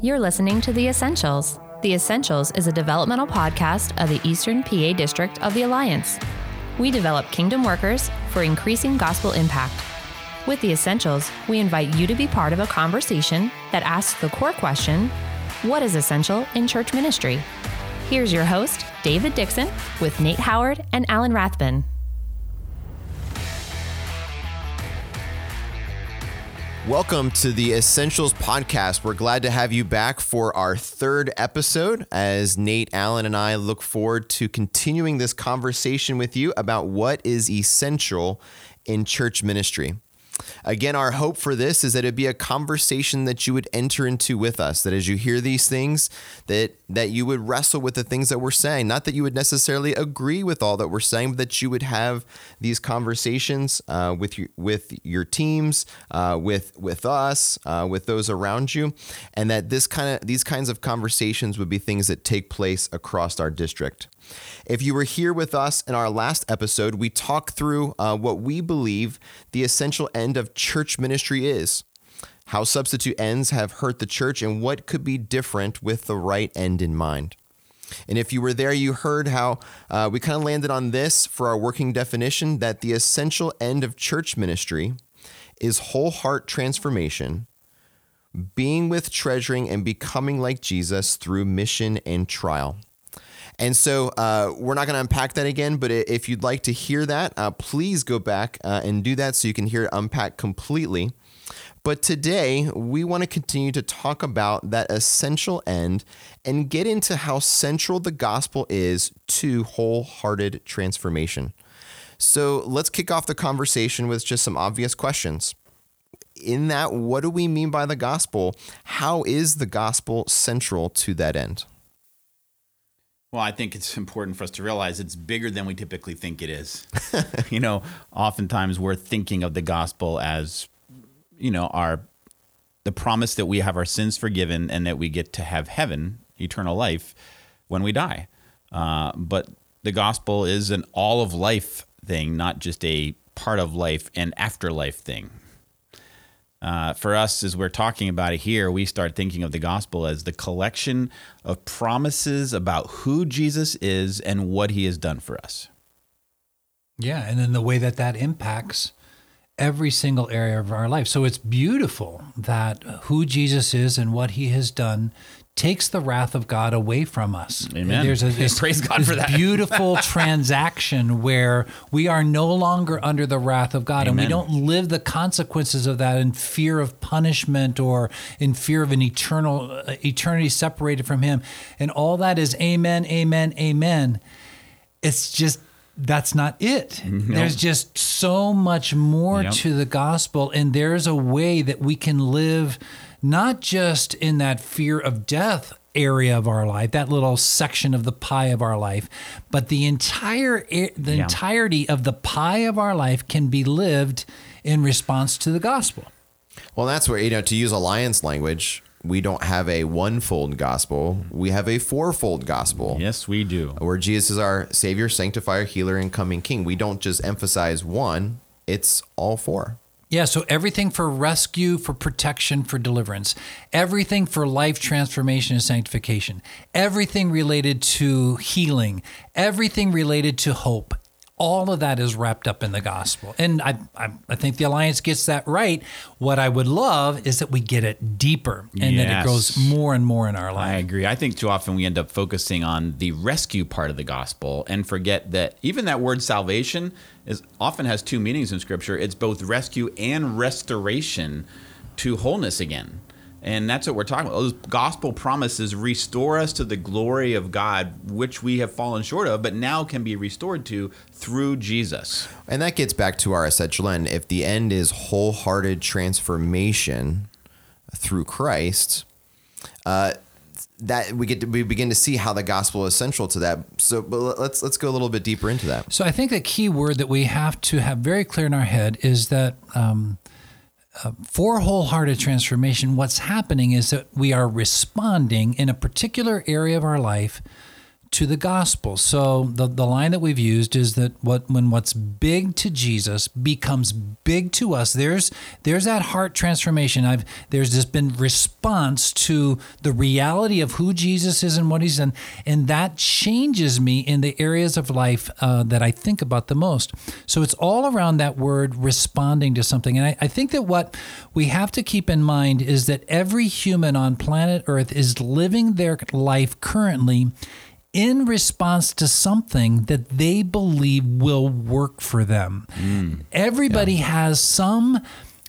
You're listening to The Essentials. The Essentials is a developmental podcast of the Eastern PA District of the Alliance. We develop kingdom workers for increasing gospel impact. With The Essentials, we invite you to be part of a conversation that asks the core question What is essential in church ministry? Here's your host, David Dixon, with Nate Howard and Alan Rathbun. Welcome to the Essentials Podcast. We're glad to have you back for our third episode as Nate Allen and I look forward to continuing this conversation with you about what is essential in church ministry. Again, our hope for this is that it be a conversation that you would enter into with us, that as you hear these things, that that you would wrestle with the things that we're saying. Not that you would necessarily agree with all that we're saying, but that you would have these conversations uh, with your with your teams, uh, with with us, uh, with those around you, and that this kind of these kinds of conversations would be things that take place across our district. If you were here with us in our last episode, we talked through uh, what we believe the essential end of church ministry is how substitute ends have hurt the church, and what could be different with the right end in mind. And if you were there, you heard how uh, we kind of landed on this for our working definition that the essential end of church ministry is whole heart transformation, being with, treasuring, and becoming like Jesus through mission and trial. And so uh, we're not going to unpack that again, but if you'd like to hear that, uh, please go back uh, and do that so you can hear it unpacked completely. But today, we want to continue to talk about that essential end and get into how central the gospel is to wholehearted transformation. So let's kick off the conversation with just some obvious questions. In that, what do we mean by the gospel? How is the gospel central to that end? Well, I think it's important for us to realize it's bigger than we typically think it is. you know, oftentimes we're thinking of the gospel as you know, our the promise that we have our sins forgiven and that we get to have heaven, eternal life, when we die. Uh, but the gospel is an all of life thing, not just a part of life and afterlife thing. Uh, for us, as we're talking about it here, we start thinking of the gospel as the collection of promises about who Jesus is and what he has done for us. Yeah, and then the way that that impacts every single area of our life. So it's beautiful that who Jesus is and what he has done takes the wrath of God away from us. Amen. There's a this, praise God for that beautiful transaction where we are no longer under the wrath of God, Amen. and we don't live the consequences of that in fear of punishment or in fear of an eternal uh, eternity separated from Him. And all that is Amen, Amen, Amen. It's just that's not it. Mm-hmm. Nope. There's just so much more yep. to the gospel, and there's a way that we can live not just in that fear of death area of our life, that little section of the pie of our life, but the entire the yeah. entirety of the pie of our life can be lived in response to the gospel. Well, that's where you know to use alliance language, we don't have a one-fold gospel. We have a four-fold gospel. Yes, we do. Where Jesus is our Savior, Sanctifier, Healer, and coming King. We don't just emphasize one; it's all four. Yeah, so everything for rescue, for protection, for deliverance, everything for life transformation and sanctification, everything related to healing, everything related to hope, all of that is wrapped up in the gospel. And I, I, I, think the Alliance gets that right. What I would love is that we get it deeper and yes. that it goes more and more in our life. I agree. I think too often we end up focusing on the rescue part of the gospel and forget that even that word salvation is often has two meanings in scripture. It's both rescue and restoration to wholeness again. And that's what we're talking about. Those gospel promises restore us to the glory of God, which we have fallen short of, but now can be restored to through Jesus. And that gets back to our essential end. If the end is wholehearted transformation through Christ, uh, that we get to, we begin to see how the gospel is central to that. So, but let's let's go a little bit deeper into that. So, I think the key word that we have to have very clear in our head is that um, for wholehearted transformation, what's happening is that we are responding in a particular area of our life to the gospel. So the, the line that we've used is that what when what's big to Jesus becomes big to us, there's there's that heart transformation. I've there's just been response to the reality of who Jesus is and what he's done, and that changes me in the areas of life uh, that I think about the most. So it's all around that word responding to something. And I, I think that what we have to keep in mind is that every human on planet Earth is living their life currently in response to something that they believe will work for them. Mm, Everybody yeah. has some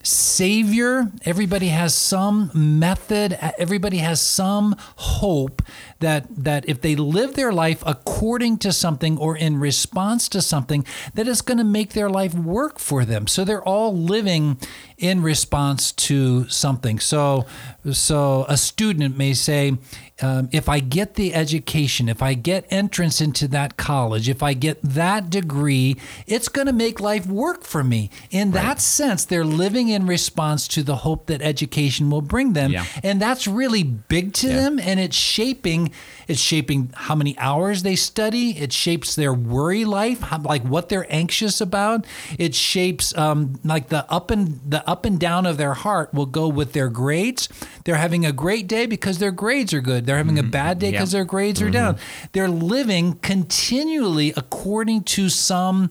savior, everybody has some method, everybody has some hope that that if they live their life according to something or in response to something that is going to make their life work for them. So they're all living in response to something. So so a student may say um, if I get the education, if I get entrance into that college, if I get that degree, it's going to make life work for me. In right. that sense, they're living in response to the hope that education will bring them. Yeah. And that's really big to yeah. them and it's shaping it's shaping how many hours they study. It shapes their worry life, how, like what they're anxious about. It shapes um, like the up and the up and down of their heart will go with their grades. They're having a great day because their grades are good. They're having mm-hmm. a bad day because their grades mm-hmm. are down. They're living continually according to some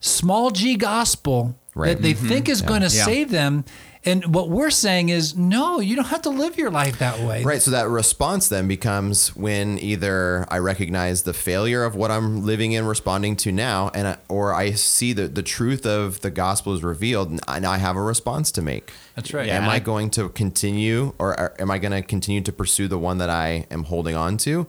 small g gospel right. that they mm-hmm. think is yeah. going to yeah. save them and what we're saying is, no, you don't have to live your life that way. Right. So that response then becomes when either I recognize the failure of what I'm living in, responding to now, and I, or I see that the truth of the gospel is revealed, and I have a response to make. That's right. Am I going to continue, or am I going to continue to pursue the one that I am holding on to?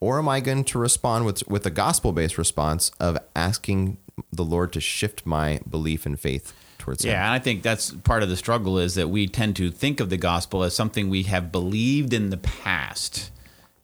Or am I going to respond with with a gospel based response of asking the Lord to shift my belief and faith? Towards yeah, him. and I think that's part of the struggle is that we tend to think of the gospel as something we have believed in the past,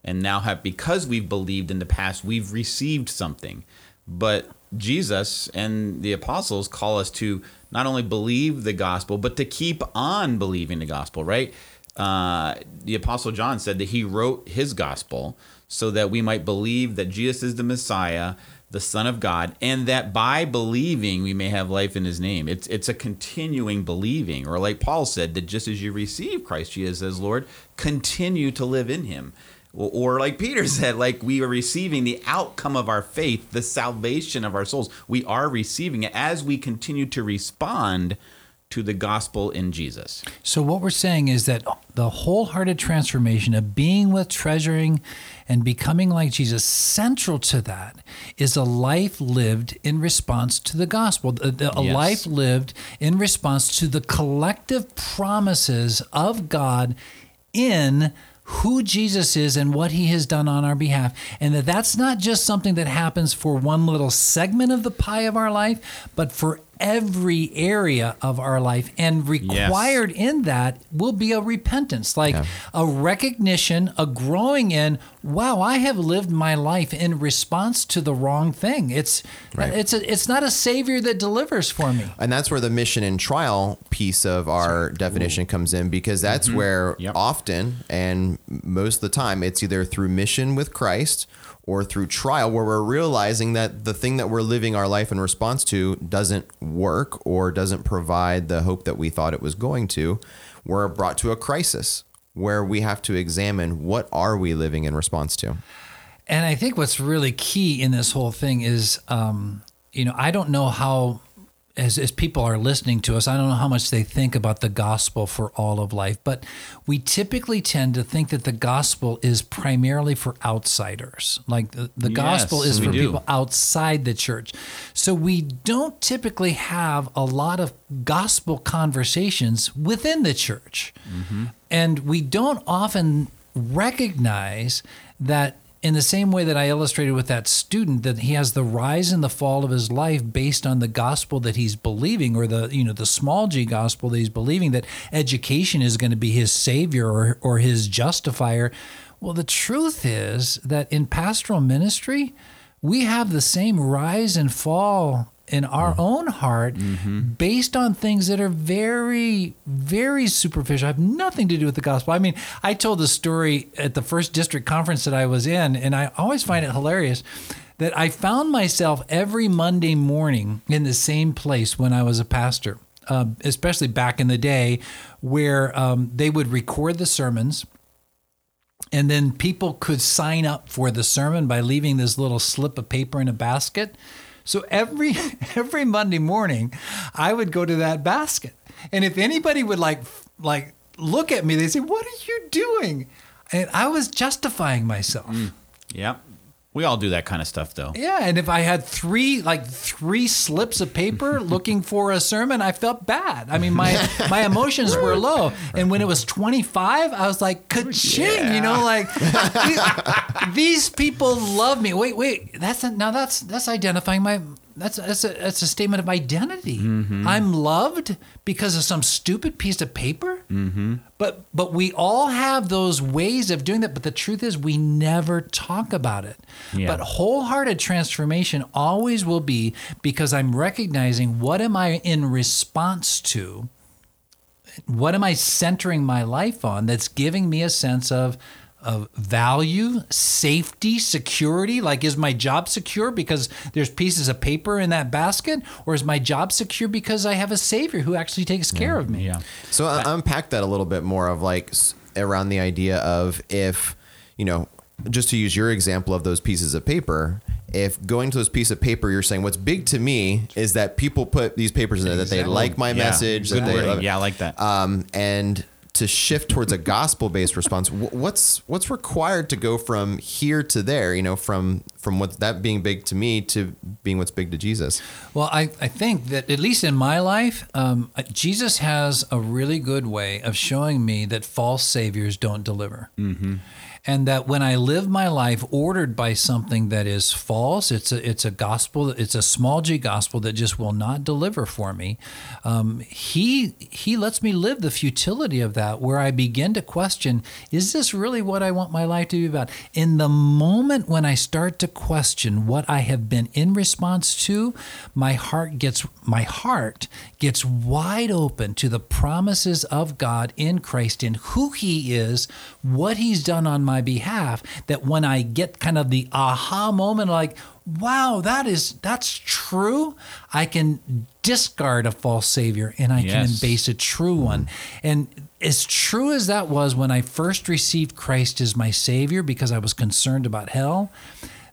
and now have because we've believed in the past, we've received something. But Jesus and the apostles call us to not only believe the gospel, but to keep on believing the gospel. Right? Uh, the apostle John said that he wrote his gospel so that we might believe that Jesus is the Messiah the Son of God, and that by believing we may have life in His name. It's it's a continuing believing, or like Paul said, that just as you receive Christ Jesus as Lord, continue to live in Him. Or, like Peter said, like we are receiving the outcome of our faith, the salvation of our souls. We are receiving it as we continue to respond to the gospel in Jesus. So, what we're saying is that the wholehearted transformation of being with, treasuring, and becoming like Jesus, central to that is a life lived in response to the gospel, a, a yes. life lived in response to the collective promises of God in who Jesus is and what he has done on our behalf. And that that's not just something that happens for one little segment of the pie of our life, but for every area of our life. And required yes. in that will be a repentance, like yeah. a recognition, a growing in, wow, I have lived my life in response to the wrong thing. It's right. it's a, it's not a savior that delivers for me. And that's where the mission and trial piece of our definition Ooh. comes in because that's mm-hmm. where yep. often and most of the time it's either through mission with Christ or through trial where we're realizing that the thing that we're living our life in response to doesn't work or doesn't provide the hope that we thought it was going to, we're brought to a crisis where we have to examine what are we living in response to. And I think what's really key in this whole thing is, um, you know, I don't know how as, as people are listening to us, I don't know how much they think about the gospel for all of life, but we typically tend to think that the gospel is primarily for outsiders. Like the, the yes, gospel is for do. people outside the church. So we don't typically have a lot of gospel conversations within the church. Mm-hmm. And we don't often recognize that in the same way that I illustrated with that student that he has the rise and the fall of his life based on the gospel that he's believing or the you know the small g gospel that he's believing that education is going to be his savior or or his justifier. Well the truth is that in pastoral ministry we have the same rise and fall in our own heart based on things that are very, very superficial, have nothing to do with the gospel. I mean, I told the story at the first district conference that I was in, and I always find it hilarious that I found myself every Monday morning in the same place when I was a pastor, uh, especially back in the day where um, they would record the sermons and then people could sign up for the sermon by leaving this little slip of paper in a basket. So every every Monday morning, I would go to that basket, and if anybody would like like look at me, they say, "What are you doing?" And I was justifying myself. Mm. Yep. We all do that kind of stuff, though. Yeah, and if I had three like three slips of paper looking for a sermon, I felt bad. I mean, my my emotions were low, and when it was twenty five, I was like, "Ka-ching!" You know, like these, these people love me. Wait, wait, that's a, now that's that's identifying my that's that's a that's a statement of identity. I'm loved because of some stupid piece of paper. Mm-hmm. But but we all have those ways of doing that. But the truth is, we never talk about it. Yeah. But wholehearted transformation always will be because I'm recognizing what am I in response to. What am I centering my life on that's giving me a sense of of value, safety, security. Like, is my job secure because there's pieces of paper in that basket? Or is my job secure because I have a savior who actually takes care of me? Yeah. So uh, unpack that a little bit more of like around the idea of if, you know, just to use your example of those pieces of paper, if going to those pieces of paper, you're saying what's big to me is that people put these papers in there that they like my Yeah. message, Good that they wording. love it. Yeah, I like that. Um, and to shift towards a gospel-based response, what's what's required to go from here to there? You know, from from what that being big to me to being what's big to Jesus. Well, I, I think that at least in my life, um, Jesus has a really good way of showing me that false saviors don't deliver. Mm-hmm. And that when I live my life ordered by something that is false, it's a, it's a gospel, it's a small g gospel that just will not deliver for me. Um, he, he lets me live the futility of that, where I begin to question is this really what I want my life to be about? In the moment when I start to question what I have been in response to, my heart gets my heart gets wide open to the promises of God in Christ in who he is, what he's done on my behalf, that when I get kind of the aha moment like wow, that is that's true, I can discard a false savior and I can Yes. embrace a true one. And as true as that was when I first received Christ as my savior because I was concerned about hell,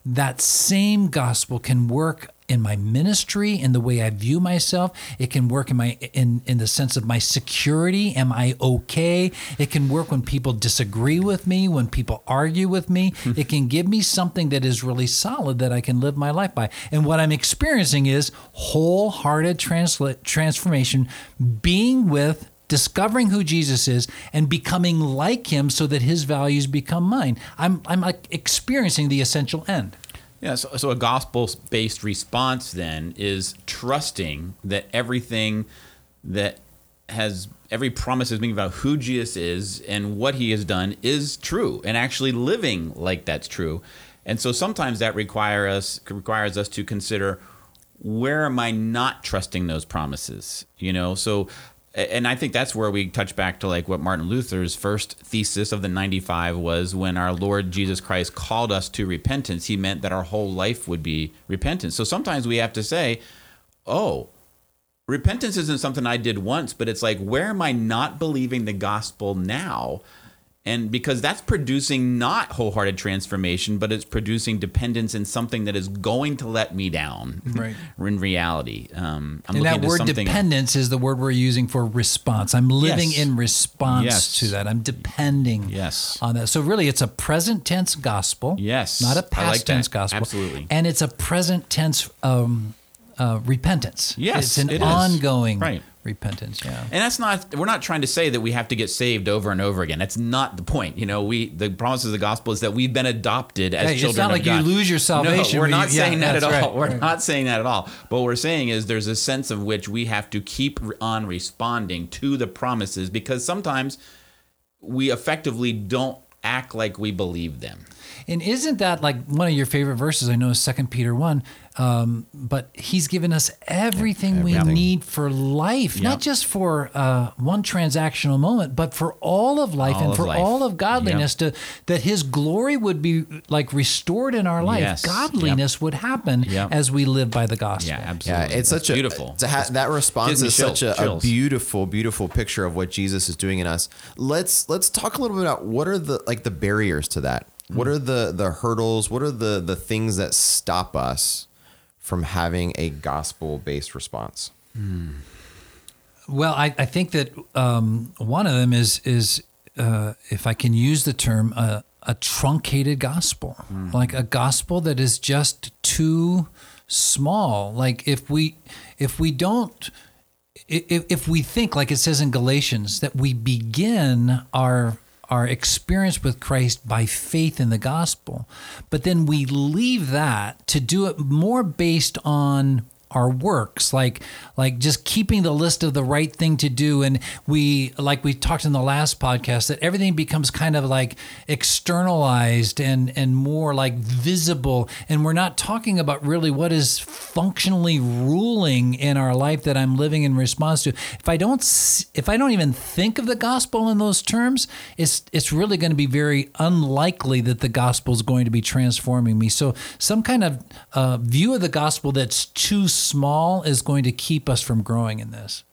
that same gospel can work in my ministry in the way I view myself. It can work in my in in the sense of my security. Am I okay? It can work when people disagree with me when people argue with me. Hmm. It can give me something that is really solid that I can live my life by. And what I'm experiencing is wholehearted transla- transformation being with discovering who Jesus is and becoming like him so that his values become mine. I'm I'm like experiencing the essential end. Yeah, so, so a gospel based response then is trusting that everything that has every promise is being about who Jesus is and what he has done is true and actually living like that's true. And so sometimes that require us requires us to consider where am I not trusting those promises? You know, so and I think that's where we touch back to like what Martin Luther's first thesis of the 95 was when our Lord Jesus Christ called us to repentance, he meant that our whole life would be repentance. So sometimes we have to say, "Oh, repentance isn't something I did once, but it's like where am I not believing the gospel now?" And because that's producing not wholehearted transformation, but it's producing dependence in something that is going to let me down. Right. In reality, um, I'm and looking that word something- dependence is the word we're using for response. I'm living Yes. in response Yes. to that. I'm depending Yes. on that. So really it's a present tense gospel. Yes. Not a I like past that. tense gospel. Absolutely. And it's a present tense um, uh, repentance. Yes, It's an it ongoing Right. Repentance. Yeah. And that's not we're not trying to say that we have to get saved over and over again. That's not the point. You know, we the promises of the gospel is that we've been adopted as Hey, it's children not of like you God. lose your salvation No, we're not you- yeah, saying that at all. We're right. not saying that at all. But what we're saying is there's a sense of which we have to keep on responding to the promises because sometimes we effectively don't act like we believe them. And isn't that like one of your favorite verses? I know is Second Peter one, um, but He's given us everything, we need for life, Yep. not just for uh, one transactional moment, but for all of life All and of for life. all of godliness. To that His glory would be like restored in our life. Yes. Godliness would happen Yep. as we live by the gospel. Yeah, Yeah, it's That's such a beautiful. To ha- that response Gives me is such chills- a, a beautiful, beautiful picture of what Jesus is doing in us. Let's let's talk a little bit about what are the like the barriers to that. What are the the hurdles? What are the the things that stop us from having a gospel based response? Well, I, I think that um, one of them is is uh, if I can use the term uh, a truncated gospel, like a gospel that is just too small. Like if we if we don't if, if we think like it says in Galatians that we begin our our experience with Christ by faith in the gospel, but then we leave that to do it more based on our works like like just keeping the list of the right thing to do. And we like we talked in the last podcast that everything becomes kind of like externalized and and more like visible. And we're not talking about really what is functionally ruling in our life that I'm living in response to. If I don't if I don't even think of the gospel in those terms it's it's really going to be very unlikely that the gospel is going to be transforming me. So some kind of uh, view of the gospel that's too small is going to keep us from growing in this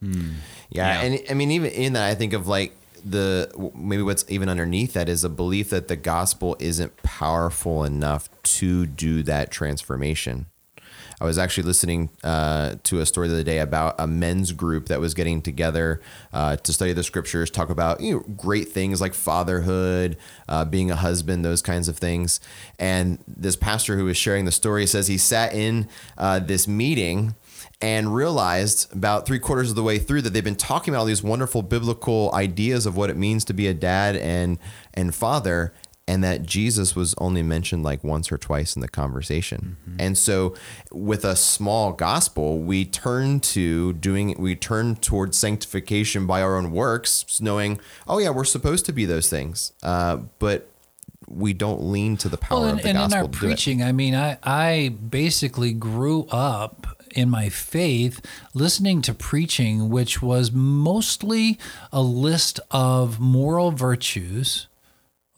hmm. Yeah, Yeah. and I mean, even in that, I think of like the maybe what's even underneath that is a belief that the gospel isn't powerful enough to do that transformation. I was actually listening uh, to a story the other day about a men's group that was getting together uh, to study the scriptures, talk about you know great things like fatherhood, uh, being a husband, those kinds of things. And this pastor who was sharing the story says he sat in uh, this meeting and realized about three quarters of the way through that they've been talking about all these wonderful biblical ideas of what it means to be a dad and and father and that Jesus was only mentioned like once or twice in the conversation. And so with a small gospel, we turn to doing we turn towards sanctification by our own works, knowing, oh yeah, we're supposed to be those things. Uh, but we don't lean to the power Well, of and, the and in our preaching, I mean, I, I basically grew up in my faith listening to preaching, which was mostly a list of moral virtues.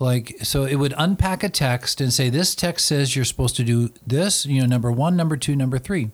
Like, so it would unpack a text and say, this text says you're supposed to do this, you know, number one, number two, number three.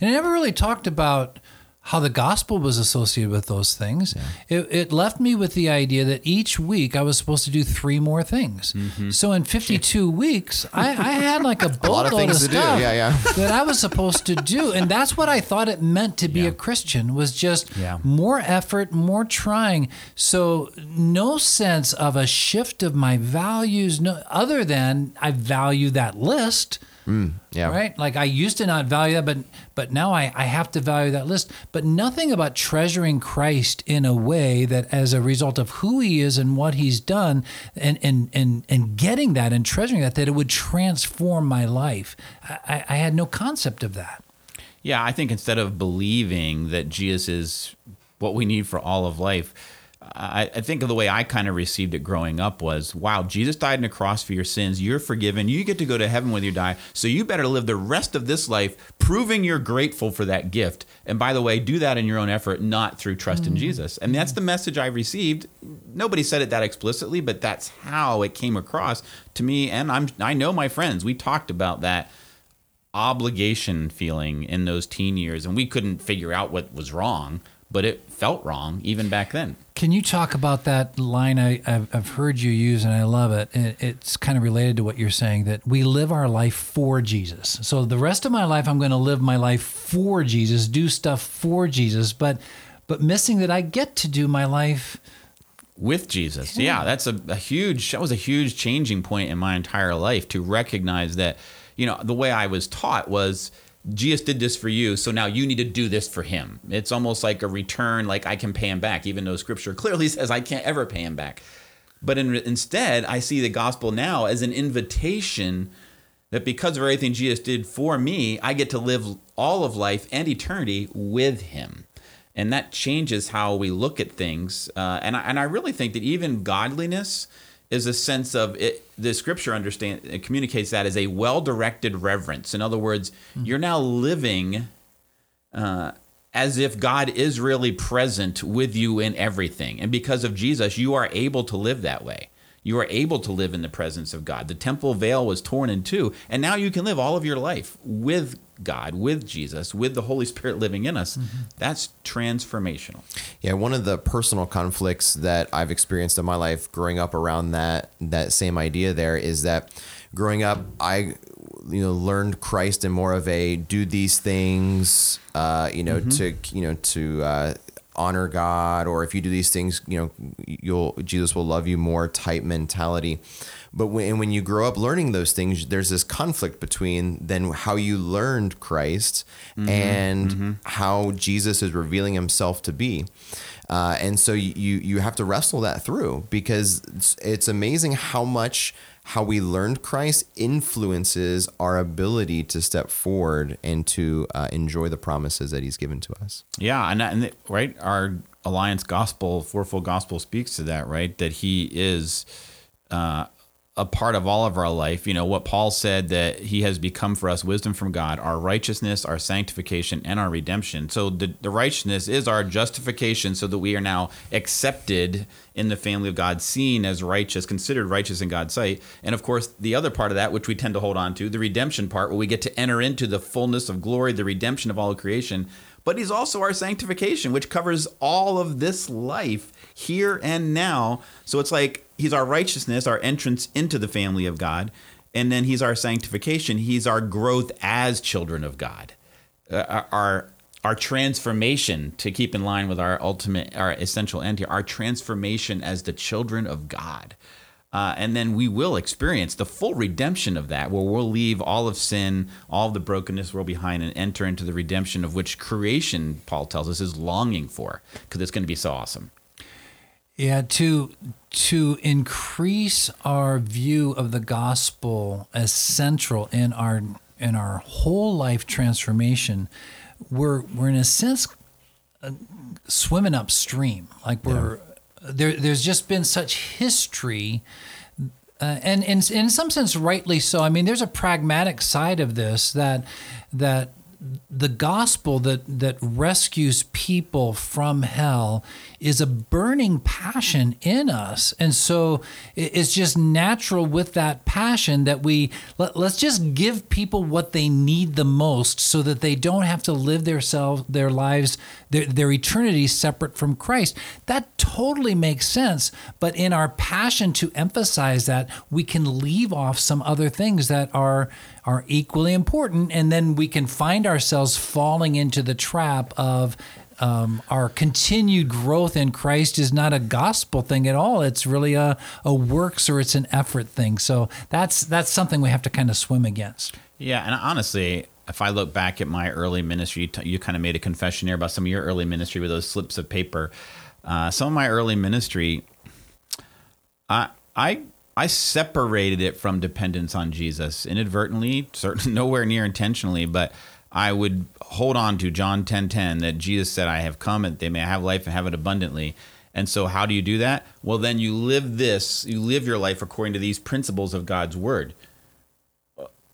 And it never really talked about how the gospel was associated with those things. It, it left me with the idea that each week I was supposed to do three more things. So in 52 weeks, I, I had like a Mm-hmm. lot of things of to do. stuff Yeah, yeah. that I was supposed to do. And that's what I thought it meant to be a Christian was just Yeah. more effort, more trying. So no sense of a shift of my values, no other than I value that list. Mm, yeah. Right? Like I used to not value that, but but now I, I have to value that list. But nothing about treasuring Christ in a way that as a result of who he is and what he's done and and and, and getting that and treasuring that, that it would transform my life. I, I- I had no concept of that. Yeah, I think instead of believing that Jesus is what we need for all of life, I, I think of the way I kind of received it growing up was, wow, Jesus died on the cross for your sins. You're forgiven. You get to go to heaven when you die. So you better live the rest of this life proving you're grateful for that gift. And by the way, do that in your own effort, not through trust in mm. Jesus. And that's the message I received. Nobody said it that explicitly, but that's how it came across to me. And I'm I know my friends. We talked about that obligation feeling in those teen years and we couldn't figure out what was wrong but it felt wrong even back then Can you talk about that line I, I've, I've heard you use and I love it. it? It's kind of related to what you're saying that we live our life for Jesus. So the rest of my life, I'm going to live my life for Jesus, do stuff for Jesus, but but missing that I get to do my life. with jesus yeah that's a, a huge that was a huge changing point in my entire life to recognize that you know the way i was taught was jesus did this for you so now you need to do this for him it's almost like a return like i can pay him back even though scripture clearly says i can't ever pay him back but in, instead i see the gospel now as an invitation that because of everything Jesus did for me, I get to live all of life and eternity with Him. And that changes how we look at things. Uh, and, I, and I really think that even godliness is a sense of it. The scripture understand it communicates that as a well-directed reverence. In other words, mm-hmm. you're now living uh, as if God is really present with you in everything, and because of Jesus, you are able to live that way you are able to live in the presence of God. The temple veil was torn in two, and now you can live all of your life with God, with Jesus, with the Holy Spirit living in us. Mm-hmm. That's transformational. Yeah, one of the personal conflicts that I've experienced in my life growing up around that that same idea there is that growing up I you know learned Christ in more of a do these things uh, you know mm-hmm. to you know to uh, honor God or if you do these things, you know, you'll Jesus will love you more type mentality. But when when you grow up learning those things, there's this conflict between then how you learned Christ mm-hmm, and mm-hmm. how Jesus is revealing himself to be. Uh, and so you you have to wrestle that through because it's, it's amazing how much how we learned Christ influences our ability to step forward and to uh, enjoy the promises that He's given to us. Yeah, and, and the, right, our Alliance Gospel, Fourfold Gospel speaks to that, right? That He is uh, a part of all of our life. You know, what Paul said that he has become for us wisdom from God, our righteousness, our sanctification, and our redemption. So the, the righteousness is our justification so that we are now accepted in the family of God, seen as righteous, considered righteous in God's sight. And of course, the other part of that, which we tend to hold on to, the redemption part, where we get to enter into the fullness of glory, the redemption of all creation. But he's also our sanctification, which covers all of this life here and now. So it's like he's our righteousness, our entrance into the family of God, and then he's our sanctification. He's our growth as children of God, uh, our our transformation to keep in line with our ultimate, our essential end here, our transformation as the children of God. Uh, and then we will experience the full redemption of that, where we'll leave all of sin, all of the brokenness world behind, and enter into the redemption of which creation, Paul tells us, is longing for, because it's going to be so awesome. Yeah, to to increase our view of the gospel as central in our in our whole life transformation, we're we're in a sense uh, swimming upstream. Like we're yeah. There. There's just been such history. Uh, and, and in some sense, rightly so. I mean, there's a pragmatic side of this that that the gospel that that rescues people from hell is a burning passion in us. And so it's just natural with that passion that we let, us just give people what they need the most so that they don't have to live their self their lives their, their eternity separate from christ. That totally makes sense. But in our passion to emphasize that we can leave off some other things that are are equally important. And then we can find ourselves falling into the trap of um, our continued growth in Christ is not a gospel thing at all. It's really a, a works or it's an effort thing. So that's that's something we have to kind of swim against. Yeah, and honestly, if I look back at my early ministry, you, kind of made a confession here about some of your early ministry with those slips of paper. Uh, some of my early ministry, I I I separated it from dependence on Jesus inadvertently, certainly nowhere near intentionally, but I would hold on to John 10 10 that Jesus said, I have come and they may have life and have it abundantly. And so, how do you do that? Well, then you live this, you live your life according to these principles of God's word,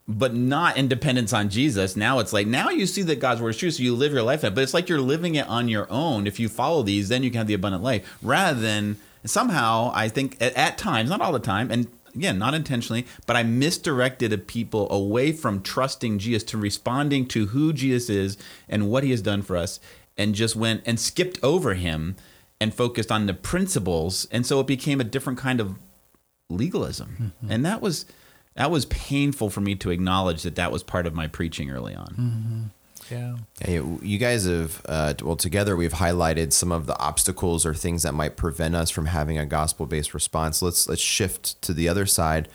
but not in dependence on Jesus. Now it's like, now you see that God's word is true, so you live your life, but it's like you're living it on your own. If you follow these, then you can have the abundant life rather than somehow I think at, at times, not all the time, and again, not intentionally, but I misdirected people away from trusting Jesus to responding to who Jesus is and what he has done for us, and just went and skipped over him and focused on the principles. And so it became a different kind of legalism. Mm-hmm. And that was that was painful for me to acknowledge that that was part of my preaching early on. Mm-hmm. Yeah. Hey, you guys have, uh, well, together we've highlighted some of the obstacles or things that might prevent us from having a gospel based response. Let's let's shift to the other side.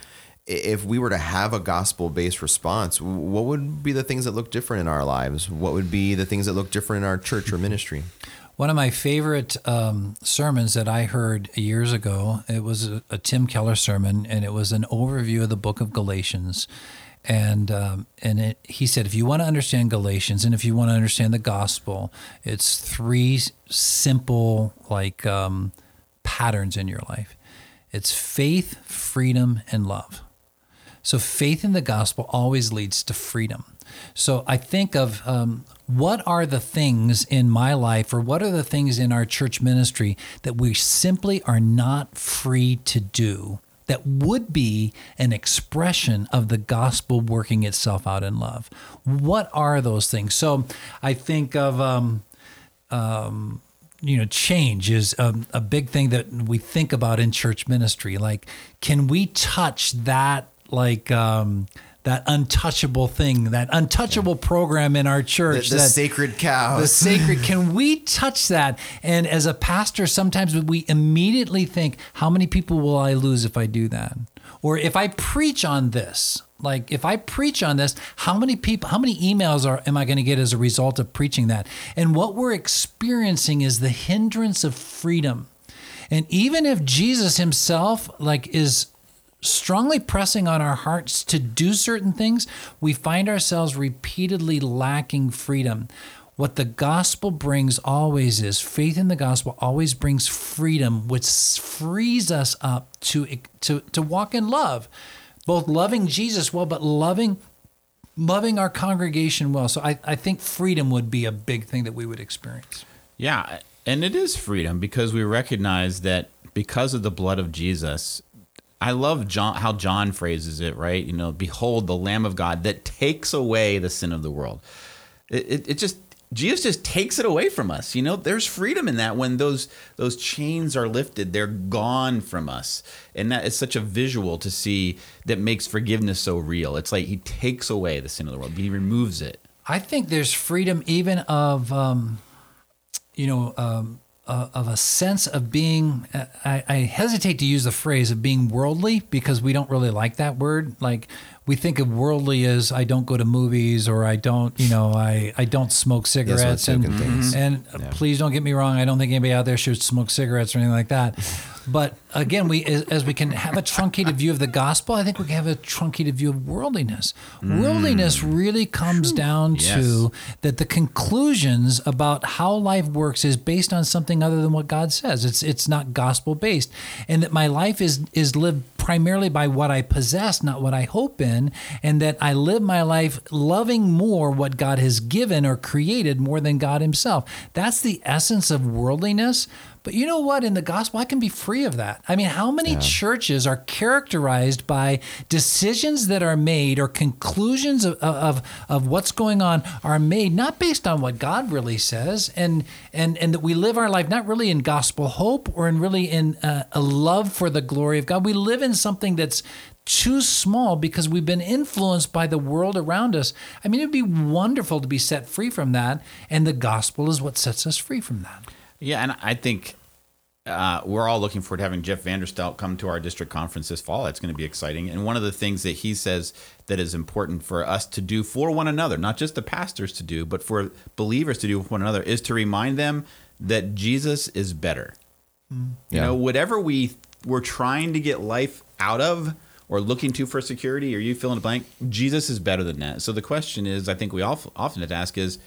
If we were to have a gospel based response, what would be the things that look different in our lives? What would be the things that look different in our church or ministry? One of my favorite um, sermons that I heard years ago, it was a, a Tim Keller sermon, and it was an overview of the book of Galatians and um, and it, he said if you want to understand Galatians and if you want to understand the gospel, it's three simple like um, patterns in your life. It's faith, freedom, and love. So faith in the gospel always leads to freedom. So I think of um, what are the things in my life or what are the things in our church ministry that we simply are not free to do that would be an expression of the gospel working itself out in love. What are those things? So I think of, um, um, you know, change is a, a big thing that we think about in church ministry. Like, can we touch that? Like, um, that untouchable thing, that untouchable yeah. program in our church, the, the that, sacred cow, the sacred. Can we touch that? And as a pastor, sometimes we immediately think, how many people will I lose if I do that? Or if I preach on this, like if I preach on this, how many people, how many emails are am I going to get as a result of preaching that? And what we're experiencing is the hindrance of freedom. And even if Jesus himself like is strongly pressing on our hearts to do certain things, we find ourselves repeatedly lacking freedom. What the gospel brings always is faith in the gospel always brings freedom, which frees us up to, to, to walk in love, both loving Jesus well, but loving loving our congregation well. So I, I think freedom would be a big thing that we would experience. Yeah, and it is freedom because we recognize that because of the blood of Jesus, I love John how John phrases it, right? You know, behold the Lamb of God that takes away the sin of the world. It, it, it, just Jesus just takes it away from us. You know, there's freedom in that when those those chains are lifted, they're gone from us, and that is such a visual to see that makes forgiveness so real. It's like He takes away the sin of the world, He removes it. I think there's freedom even of, um, you know, um, of a sense of being I, I, hesitate to use the phrase of being worldly because we don't really like that word. Like we think of worldly as I don't go to movies or I don't you know I, I don't smoke cigarettes. And, and yeah. please don't get me wrong I don't think anybody out there should smoke cigarettes or anything like that but again, we as, as, we can have a truncated view of the gospel, I think we can have a truncated view of worldliness. Mm. Worldliness really comes down yes. to that the conclusions about how life works is based on something other than what God says. It's it's not gospel based, and that my life is is lived primarily by what I possess, not what I hope in, and that I live my life loving more what God has given or created more than God Himself. That's the essence of worldliness. But you know what? In the gospel, I can be free of that. I mean, how many yeah. churches are characterized by decisions that are made or conclusions of, of, of what's going on are made not based on what God really says, and and and that we live our life not really in gospel hope or in really in uh, a love for the glory of God. We live in something that's too small because we've been influenced by the world around us. I mean, it'd be wonderful to be set free from that, and the gospel is what sets us free from that. Yeah, and I think uh, we're all looking forward to having Jeff Vanderstelt come to our district conference this fall. It's going to be exciting. And one of the things that he says that is important for us to do for one another, not just the pastors to do, but for believers to do with one another, is to remind them that Jesus is better. Mm. You know, whatever we we're trying to get life out of or looking to for security, or you fill in the blank, Jesus is better than that. So the question is, I think we often have to ask is,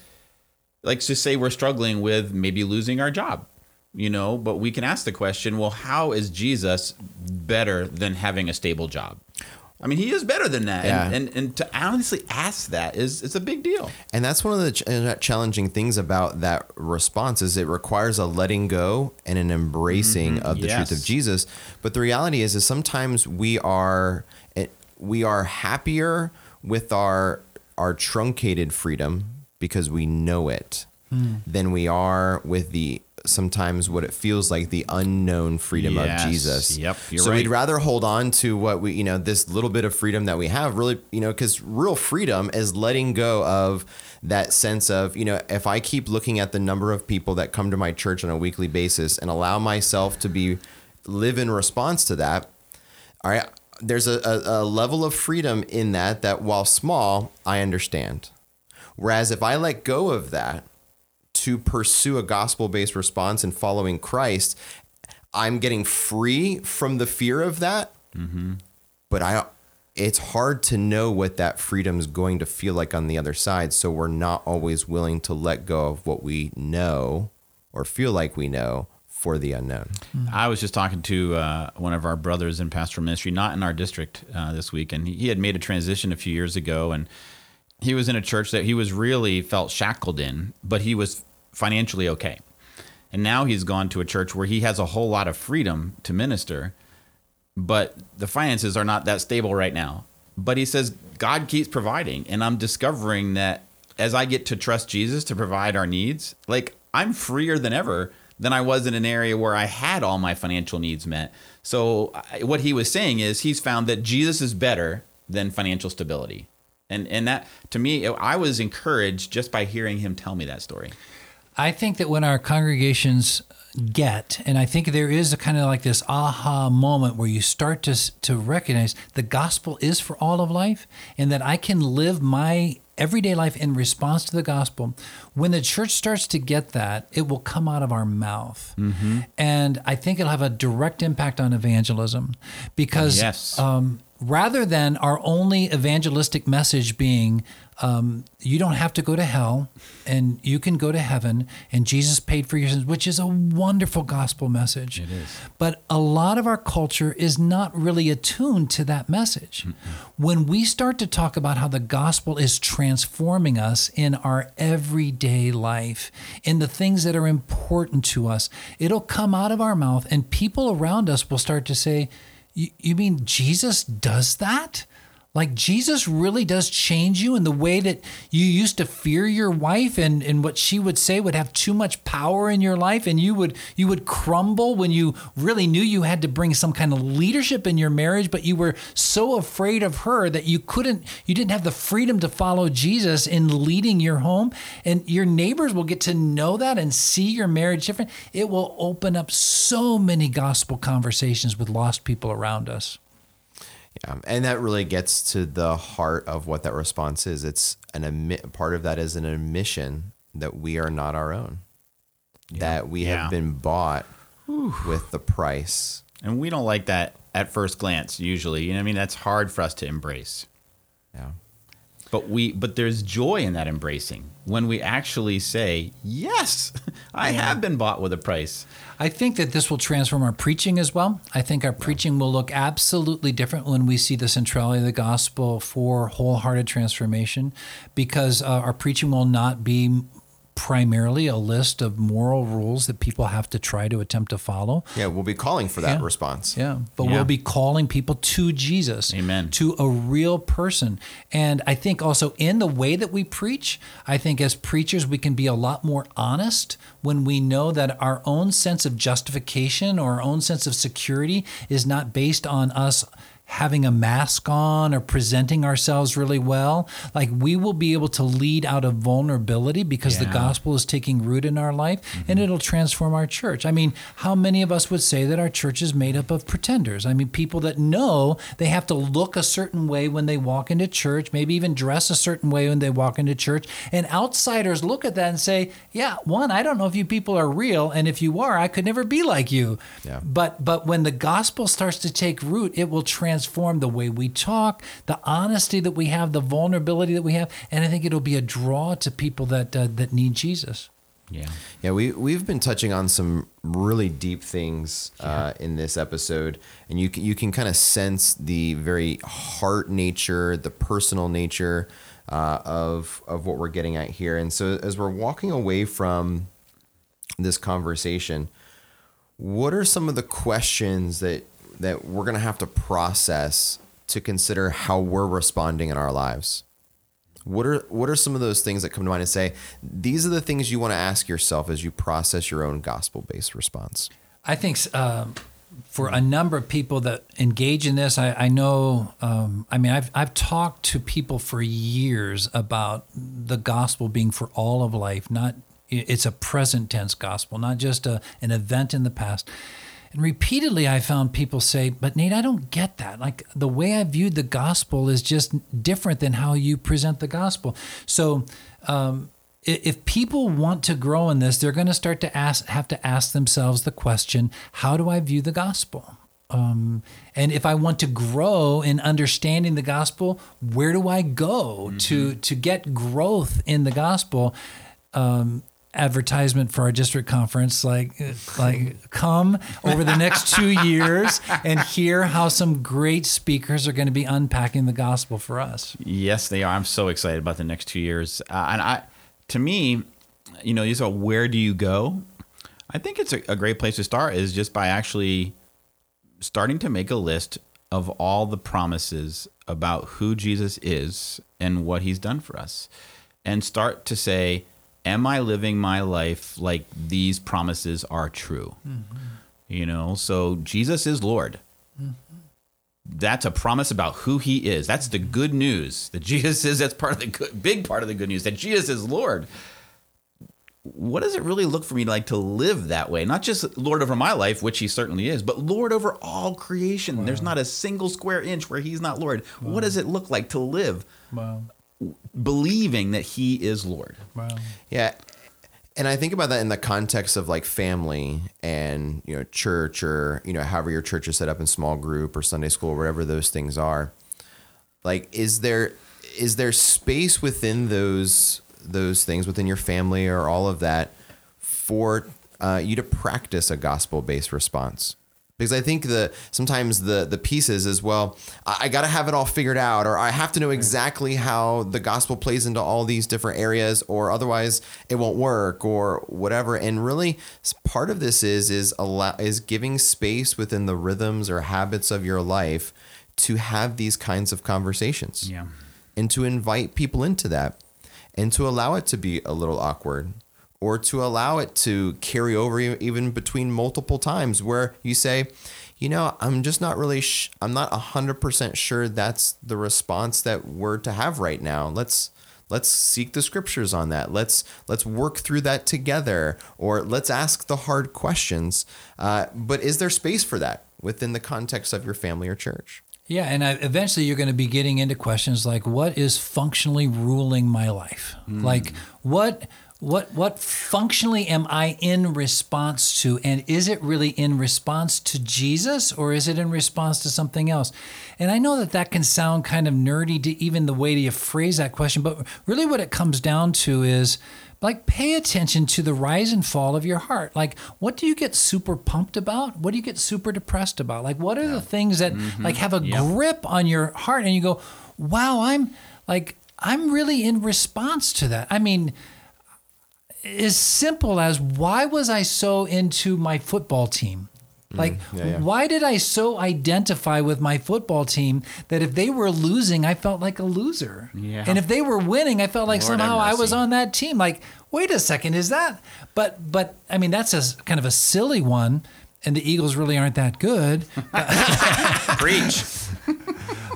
like just say we're struggling with maybe losing our job you know but we can ask the question well how is jesus better than having a stable job I mean, he is better than that, yeah. and, and and to honestly ask that is it's a big deal. And that's one of the ch- uh, challenging things about that response is it requires a letting go and an embracing mm-hmm. of the yes. truth of Jesus. But the reality is, is sometimes we are we are happier with our our truncated freedom because we know it mm. than we are with the sometimes what it feels like the unknown freedom yes. of Jesus. Yep. so right. we'd rather hold on to what we, you know, this little bit of freedom that we have really, you know, because real freedom is letting go of that sense of, you know, if I keep looking at the number of people that come to my church on a weekly basis and allow myself to be live in response to that, all right, there's a, a, a level of freedom in that that while small, I understand. Whereas if I let go of that to pursue a gospel based response and following Christ, I'm getting free from the fear of that. Mm-hmm. But I, it's hard to know what that freedom is going to feel like on the other side. So we're not always willing to let go of what we know or feel like we know for the unknown. I was just talking to uh, one of our brothers in pastoral ministry, not in our district uh, this week, and he, he had made a transition a few years ago, and he was in a church that he was really felt shackled in, but he was financially okay. And now he's gone to a church where he has a whole lot of freedom to minister, but the finances are not that stable right now. But he says God keeps providing, and I'm discovering that as I get to trust Jesus to provide our needs, like I'm freer than ever than I was in an area where I had all my financial needs met. So what he was saying is he's found that Jesus is better than financial stability. And and that to me I was encouraged just by hearing him tell me that story. I think that when our congregations get, and I think there is a kind of like this aha moment where you start to to recognize the gospel is for all of life, and that I can live my everyday life in response to the gospel. When the church starts to get that, it will come out of our mouth, and I think it'll have a direct impact on evangelism, because Yes. um, rather than our only evangelistic message being um, you don't have to go to hell and you can go to heaven and jesus paid for your sins which is a wonderful gospel message. It is. but a lot of our culture is not really attuned to that message. When we start to talk about how the gospel is transforming us in our everyday life in the things that are important to us it'll come out of our mouth and people around us will start to say you, you mean Jesus does that? Like Jesus really does change you in the way that you used to fear your wife and, and what she would say would have too much power in your life and you would you would crumble when you really knew you had to bring some kind of leadership in your marriage, but you were so afraid of her that you couldn't you didn't have the freedom to follow Jesus in leading your home. And your neighbors will get to know that and see your marriage different. It will open up so many gospel conversations with lost people around us. Yeah, and that really gets to the heart of what that response is. It's an admit, part of that is an admission that we are not our own, that we Yeah. have been bought with the price. And we don't like that at first glance usually. You know what I mean? That's hard for us to embrace. Yeah. But we but there's joy in that embracing when we actually say, "Yes, I have been bought with a price." I think that this will transform our preaching as well. I think our preaching will look absolutely different when we see the centrality of the gospel for wholehearted transformation because uh, our preaching will not be primarily a list of moral rules that people have to try to attempt to follow. Yeah, we'll be calling for that Yeah. response. Yeah, but Yeah. we'll be calling people to Jesus. Amen. To a real person. And I think also in the way that we preach, I think as preachers, we can be a lot more honest when we know that our own sense of justification or our own sense of security is not based on us having a mask on or presenting ourselves really well like we will be able to lead out of vulnerability because the gospel is taking root in our life and mm-hmm. it'll transform our church. I mean how many of us would say that our church is made up of pretenders? I mean people that know they have to look a certain way when they walk into church maybe even dress a certain way when they walk into church and outsiders look at that and say yeah one i don't know if you people are real and if you are i could never be like you. Yeah. but but when the gospel starts to take root, it will transform the way we talk, the honesty that we have, the vulnerability that we have, and I think it'll be a draw to people that uh, that need Jesus. Yeah. Yeah, we we've been touching on some really deep things uh, in this episode, and you can, you can kind of sense the very heart nature, the personal nature uh, of of what we're getting at here. And so, as we're walking away from this conversation, what are some of the questions that that we're going to have to process to consider how we're responding in our lives? What are what are some of those things that come to mind and say these are the things you want to ask yourself as you process your own gospel based response? I think um, for a number of people that engage in this, I, I know. Um, I mean, I've I've talked to people for years about the gospel being for all of life. Not it's a present tense gospel, not just a, an event in the past. And repeatedly, I found people say, "But Nate, I don't get that. Like the way I viewed the gospel is just different than how you present the gospel." So. Um, if people want to grow in this, they're going to start to ask, have to ask themselves the question: How do I view the gospel? Um, and if I want to grow in understanding the gospel, where do I go to to get growth in the gospel? Um, advertisement for our district conference like like come over the next 2 years and hear how some great speakers are going to be unpacking the gospel for us. Yes, they are. I'm so excited about the next 2 years. Uh, and I to me, you know, you said where do you go? I think it's a, a great place to start is just by actually starting to make a list of all the promises about who Jesus is and what he's done for us and start to say am I living my life like these promises are true? Mm-hmm. You know, so Jesus is Lord. Mm-hmm. That's a promise about who he is. That's the good news that Jesus is. That's part of the good, big part of the good news that Jesus is Lord. What does it really look for me like to live that way? Not just Lord over my life, which he certainly is, but Lord over all creation. Wow. There's not a single square inch where he's not Lord. Wow. What does it look like to live wow believing that he is Lord. Wow. Yeah. And I think about that in the context of like family and, you know, church or, you know, however your church is set up in small group or Sunday school, wherever those things are. Like, is there is there space within those those things within your family or all of that for uh, you to practice a gospel based response? Because I think the sometimes the the pieces as well. I, I got to have it all figured out, or I have to know exactly how the gospel plays into all these different areas, or otherwise it won't work, or whatever. And really, part of this is is allow is giving space within the rhythms or habits of your life to have these kinds of conversations. Yeah. And to invite people into that and to allow it to be a little awkward or to allow it to carry over even between multiple times where you say, you know, I'm just not really, sh- I'm not 100% sure that's the response that we're to have right now. Let's, let's seek the scriptures on that let's let's work through that together or let's ask the hard questions uh, but is there space for that within the context of your family or church yeah and I, eventually you're going to be getting into questions like what is functionally ruling my life mm. like what what what functionally am I in response to and is it really in response to Jesus or is it in response to something else and I know that that can sound kind of nerdy to even the way you phrase that question but really what it comes down to is like pay attention to the rise and fall of your heart like what do you get super pumped about what do you get super depressed about like what are yeah. the things that mm-hmm. like have a yep. grip on your heart and you go wow I'm like I'm really in response to that I mean as simple as why was I so into my football team? Mm, like, mm, yeah, yeah. why did I so identify with my football team that if they were losing, I felt like a loser? Yeah. And if they were winning, I felt like Lord somehow I was on that team. Like, wait a second, is that? But, but I mean, that's a kind of a silly one. And the Eagles really aren't that good. Preach.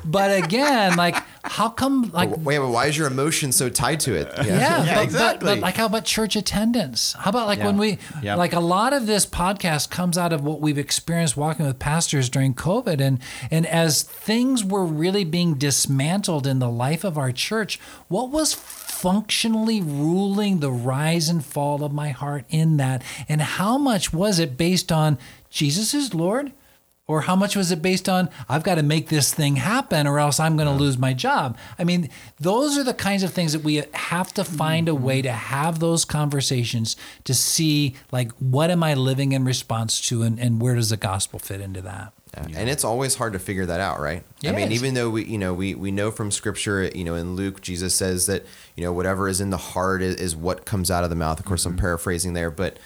But again, like how come like wait, wait, why is your emotion so tied to it? Yeah, yeah, yeah but, exactly. But, but, like how about church attendance? How about like yeah. when we yep. like a lot of this podcast comes out of what we've experienced walking with pastors during COVID and and as things were really being dismantled in the life of our church, what was functionally ruling the rise and fall of my heart in that and how much was it based on Jesus is Lord? Or how much was it based on, I've got to make this thing happen or else I'm going to lose my job? I mean, those are the kinds of things that we have to find a way to have those conversations to see, like, what am I living in response to and, and where does the gospel fit into that? Yeah. And it's always hard to figure that out, right? Yes. I mean, even though we, you know, we, we know from scripture, you know, in Luke, Jesus says that, you know, whatever is in the heart is, is what comes out of the mouth. Of course, mm-hmm. I'm paraphrasing there, but,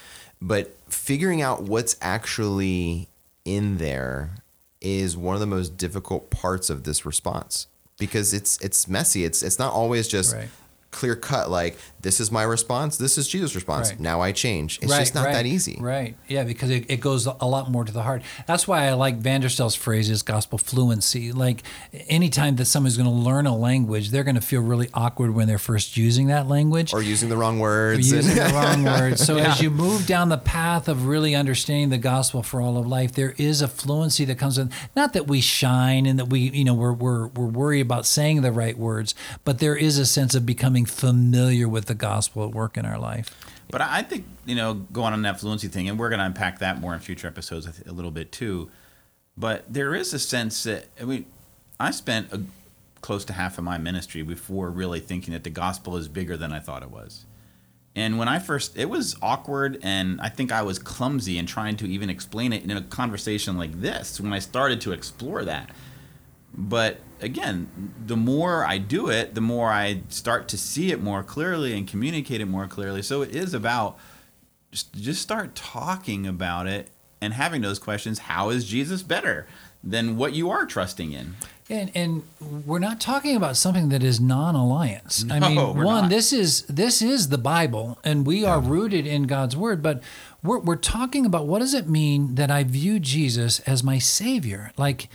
but figuring out what's actually in there is one of the most difficult parts of this response because it's it's messy. It's it's not always just right clear cut like this is my response this is jesus response right. now i change. It's right, just not right, that easy. right. Yeah because it, it goes a lot more to the heart. That's why i like Vanderstelt's phrase is gospel fluency. Like anytime that someone's going to learn a language they're going to feel really awkward when they're first using that language. Or using the wrong words. Or using the wrong words. So yeah. as you move down the path of really understanding the gospel for all of life there is a fluency that comes in. Not that we shine and that we you know we're, we're, we're worried about saying the right words but there is a sense of becoming familiar with the gospel at work in our life. But I think, you know, going on that fluency thing, and we're going to unpack that more in future episodes a little bit too. But there is a sense that, I mean, I spent a, close to half of my ministry before really thinking that the gospel is bigger than I thought it was. And when I first, it was awkward, and I think I was clumsy in trying to even explain it in a conversation like this when I started to explore that. But again, the more I do it, the more I start to see it more clearly and communicate it more clearly. So it is about just just start talking about it and having those questions. How is Jesus better than what you are trusting in? And and we're not talking about something that is non-alliance. I mean, one, not. this is this is the Bible, and we are rooted in God's word. But we're we're talking about what does it mean that I view Jesus as my Savior, like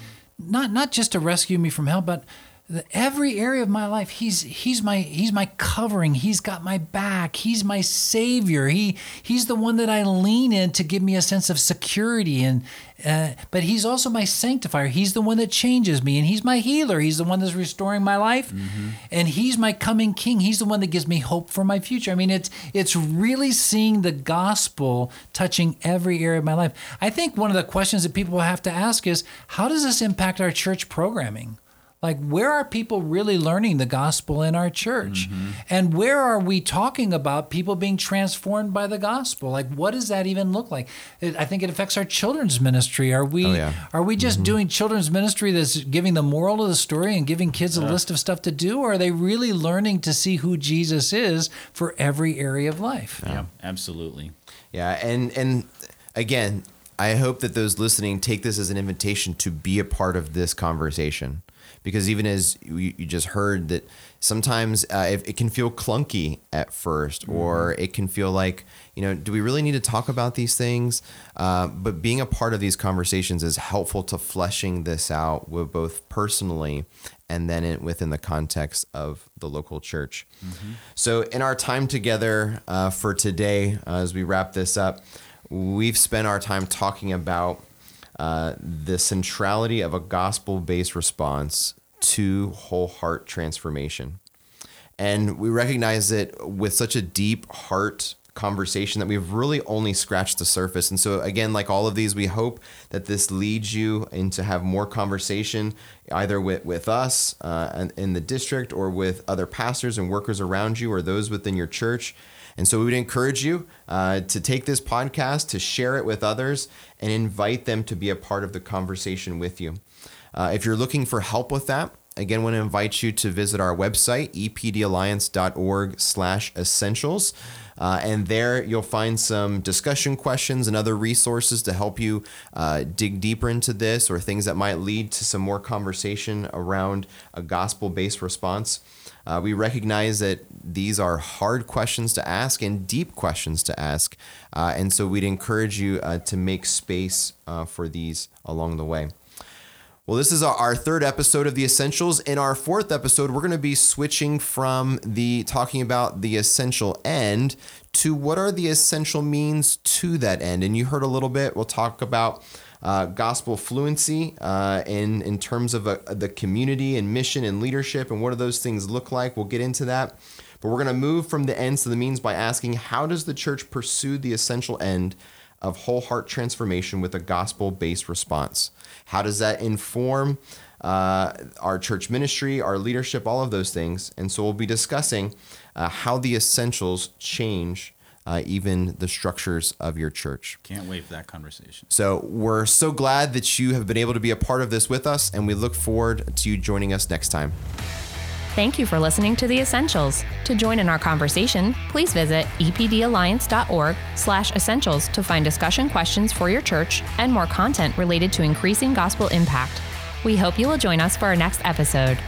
not not just to rescue me from hell, but the, every area of my life he's he's my he's my covering. He's got my back. He's my savior. He he's the one that i lean in to give me a sense of security and uh, but he's also my sanctifier. He's the one that changes me and he's my healer. He's the one that's restoring my life and he's my coming king. He's the one that gives me hope for my future. I mean it's it's really seeing the gospel touching every area of my life. I think one of the questions that people have to ask is how does this impact our church programming like, where are people really learning the gospel in our church? Mm-hmm. And where are we talking about people being transformed by the gospel? Like, what does that even look like? It, I think it affects our children's ministry. Are we Oh, yeah. are we just mm-hmm. doing children's ministry that's giving the moral of the story and giving kids a list of stuff to do, or are they really learning to see who Jesus is for every area of life? Yeah, absolutely. Yeah, and and again, I hope that those listening take this as an invitation to be a part of this conversation, because even as you, you just heard that sometimes uh, it, it can feel clunky at 1st or it can feel like you know, do we really need to talk about these things? Uh, but being a part of these conversations is helpful to fleshing this out with both personally and then in, within the context of the local church. So, in our time together uh, for today, uh, as we wrap this up, we've spent our time talking about uh, the centrality of a gospel based response to whole heart transformation. And we recognize that with such a deep heart conversation that we've really only scratched the surface. And so again, like all of these, we hope that this leads you into have more conversation either with, with us uh, in the district or with other pastors and workers around you or those within your church. And so we would encourage you uh, to take this podcast, to share it with others, and invite them to be a part of the conversation with you. Uh, if you're looking for help with that, again, want to invite you to visit our website, epdalliance.org slash essentials. Uh, and there you'll find some discussion questions and other resources to help you uh, dig deeper into this or things that might lead to some more conversation around a gospel based response. Uh, we recognize that these are hard questions to ask and deep questions to ask. Uh, and so we'd encourage you uh, to make space uh, for these along the way. Well, this is our, third episode of the Essentials. In our fourth episode, we're going to be switching from the talking about the essential end to what are the essential means to that end. And you heard a little bit. We'll talk about uh, gospel fluency uh, in in terms of uh, the community and mission and leadership and what do those things look like. We'll get into that. But we're going to move from the ends to the means by asking how does the church pursue the essential end of whole heart transformation with a gospel based response? How does that inform uh, our church ministry, our leadership, all of those things? And so we'll be discussing uh, how the essentials change uh, even the structures of your church. Can't wait for that conversation. So we're so glad that you have been able to be a part of this with us, and we look forward to you joining us next time. Thank you for listening to The Essentials. To join in our conversation, please visit epdalliance.org slash essentials to find discussion questions for your church and more content related to increasing gospel impact. We hope you will join us for our next episode.